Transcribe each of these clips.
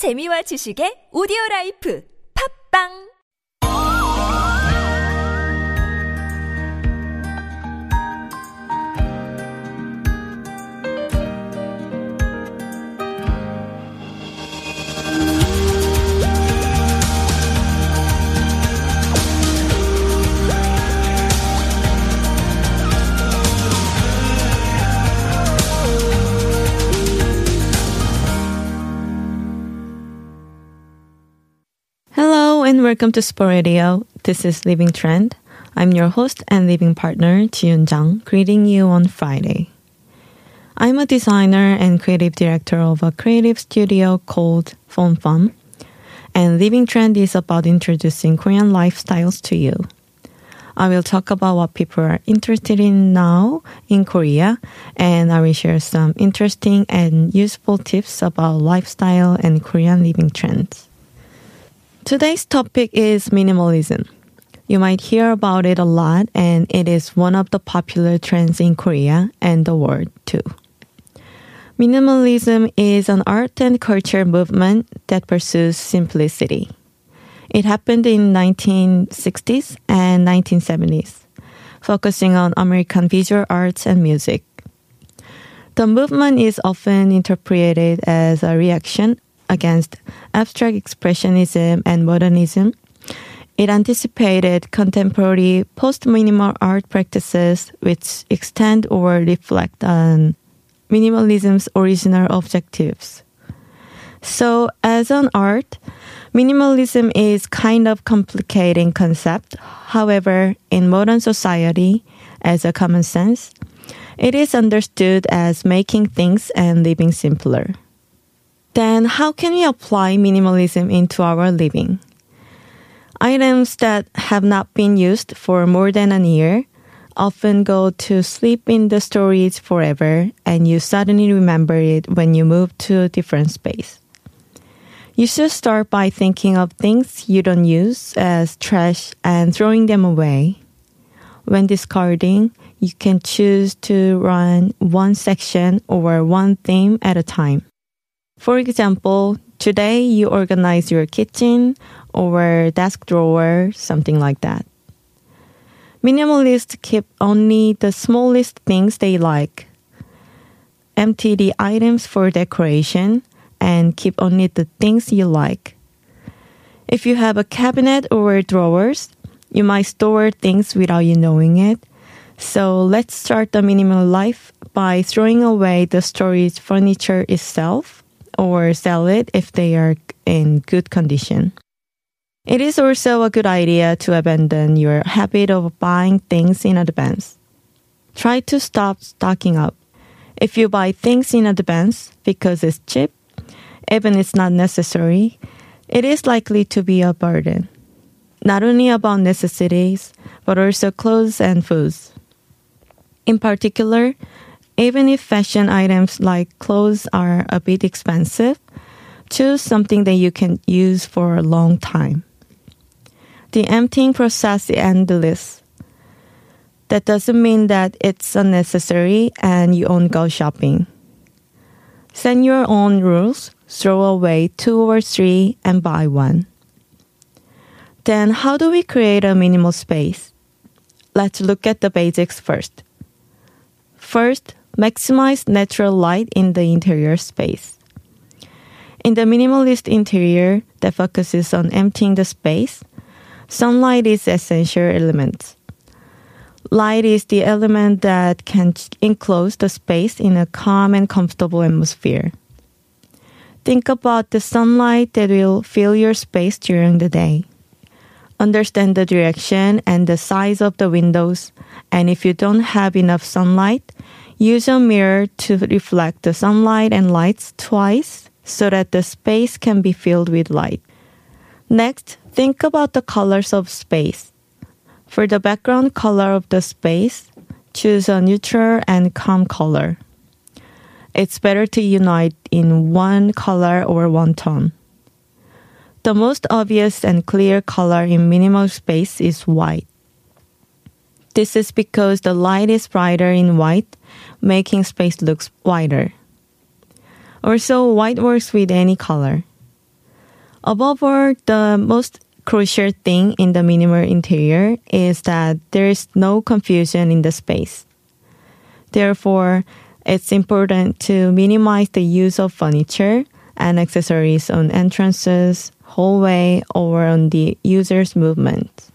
재미와 지식의 오디오 라이프. 팝빵 welcome to Sport Radio. This is Living Trend. I'm your host and living partner, Jiun Jang, greeting you on Friday. I'm a designer and creative director of a creative studio called Phone Fun, and Living Trend is about introducing Korean lifestyles to you. I will talk about what people are interested in now in Korea, and I will share some interesting and useful tips about lifestyle and Korean living trends. Today's topic is minimalism. You might hear about it a lot, and it is one of the popular trends in Korea and the world too. Minimalism is an art and culture movement that pursues simplicity. It happened in 1960s and 1970s, focusing on American visual arts and music. The movement is often interpreted as a reaction against abstract expressionism and modernism. It anticipated contemporary post-minimal art practices which extend or reflect on minimalism's original objectives. So, as an art, minimalism is kind of complicating concept. However, in modern society, as a common sense, it is understood as making things and living simpler. Then, how can we apply minimalism into our living? Items that have not been used for more than a year often go to sleep in the storage forever, and you suddenly remember it when you move to a different space. You should start by thinking of things you don't use as trash and throwing them away. When discarding, you can choose to run one section or one theme at a time. For example, today you organize your kitchen or desk drawer, something like that. Minimalists keep only the smallest things they like, empty the items for decoration, and keep only the things you like. If you have a cabinet or drawers, you might store things without you knowing it. So let's start the minimal life by throwing away the storage furniture itself or sell it if they are in good condition. It is also a good idea to abandon your habit of buying things in advance. Try to stop stocking up. If you buy things in advance because it's cheap, even if it's not necessary, it is likely to be a burden. Not only about necessities, but also clothes and foods. In particular, even if fashion items like clothes are a bit expensive, choose something that you can use for a long time. The emptying process is endless. That doesn't mean that it's unnecessary and you won't go shopping. Set your own rules, throw away two or three, and buy one. Then, how do we create a minimal space? Let's look at the basics first. First, maximize natural light in the interior space. In the minimalist interior that focuses on emptying the space, sunlight is essential element. Light is the element that can enclose the space in a calm and comfortable atmosphere. Think about the sunlight that will fill your space during the day. Understand the direction and the size of the windows, and if you don't have enough sunlight, use a mirror to reflect the sunlight and lights twice so that the space can be filled with light. Next, think about the colors of space. For the background color of the space, choose a neutral and calm color. It's better to unite in one color or one tone. The most obvious and clear color in minimal space is white. This is because the light is brighter in white, making space look wider. Also, white works with any color. Above all, the most crucial thing in the minimal interior is that there is no confusion in the space. Therefore, it's important to minimize the use of furniture and accessories on entrances, hallway, or on the user's movement.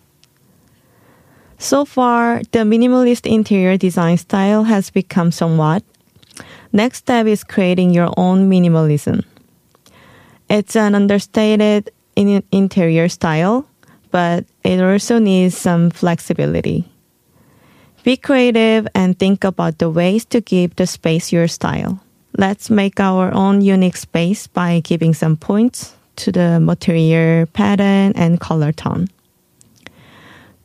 So far, the minimalist interior design style has become somewhat. Next step is creating your own minimalism. It's an understated in interior style, but it also needs some flexibility. Be creative and think about the ways to give the space your style. Let's make our own unique space by giving some points to the material, pattern, and color tone.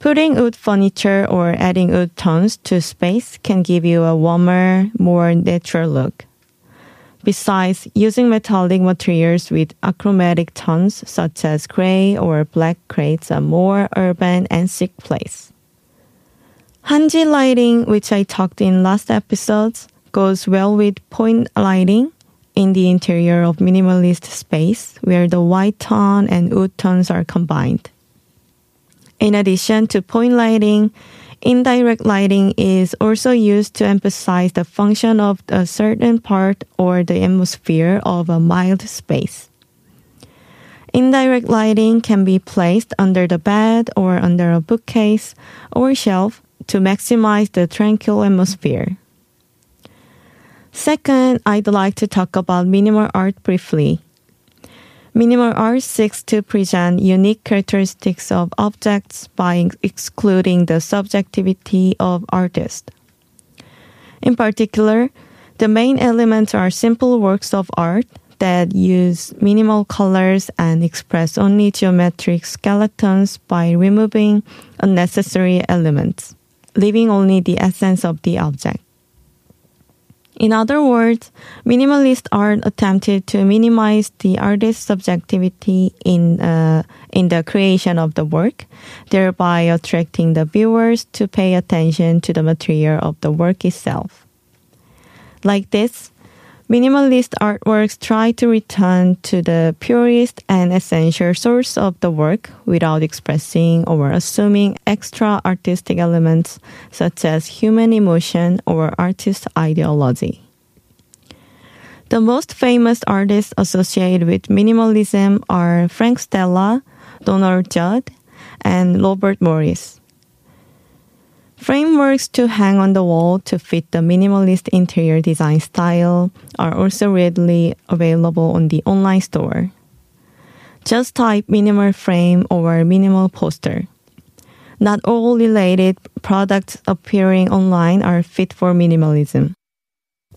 Putting wood furniture or adding wood tones to space can give you a warmer, more natural look. Besides, using metallic materials with achromatic tones such as gray or black creates a more urban and chic place. Hanji lighting, which I talked in last episodes, goes well with point lighting in the interior of minimalist space where the white tone and wood tones are combined. In addition to point lighting, indirect lighting is also used to emphasize the function of a certain part or the atmosphere of a mild space. Indirect lighting can be placed under the bed or under a bookcase or shelf to maximize the tranquil atmosphere. Second, I'd like to talk about minimal art briefly. Minimal art seeks to present unique characteristics of objects by excluding the subjectivity of artists. In particular, the main elements are simple works of art that use minimal colors and express only geometric skeletons by removing unnecessary elements, leaving only the essence of the object. In other words, minimalist art attempted to minimize the artist's subjectivity in uh, in the creation of the work, thereby attracting the viewers to pay attention to the material of the work itself. Like this, minimalist artworks try to return to the purest and essential source of the work without expressing or assuming extra artistic elements such as human emotion or artist ideology. The most famous artists associated with minimalism are Frank Stella, Donald Judd, and Robert Morris. Frameworks to hang on the wall to fit the minimalist interior design style are also readily available on the online store. Just type minimal frame or minimal poster. Not all related products appearing online are fit for minimalism.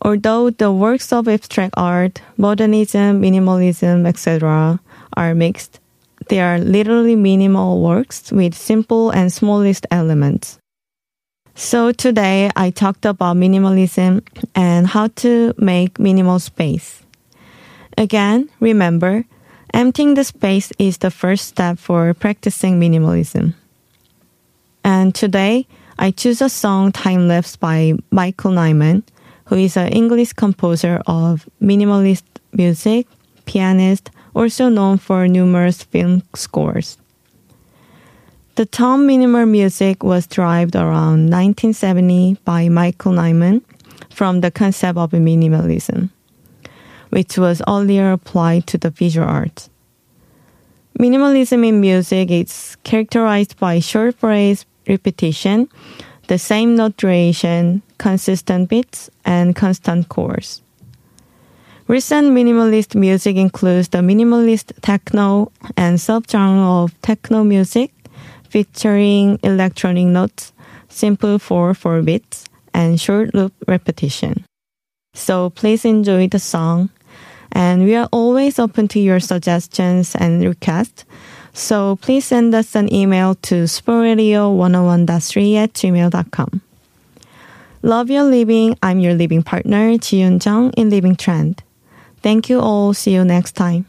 Although the works of abstract art, modernism, minimalism, etc., are mixed, they are literally minimal works with simple and smallest elements. So today I talked about minimalism and how to make minimal space. Again, remember, emptying the space is the first step for practicing minimalism. And today I choose a song Time Lapse by Michael Nyman, who is an English composer of minimalist music, pianist, also known for numerous film scores. The term minimal music was derived around 1970 by Michael Nyman from the concept of minimalism, which was earlier applied to the visual arts. Minimalism in music is characterized by short phrase repetition, the same note duration, consistent beats, and constant chords. Recent minimalist music includes the minimalist techno and subgenre of techno music, featuring electronic notes, simple 4-4 beats, and short loop repetition. So please enjoy the song. And we are always open to your suggestions and requests. So please send us an email to sportradio101.3 at gmail.com. Love your living. I'm your living partner, Ji Jung in Living Trend. Thank you all. See you next time.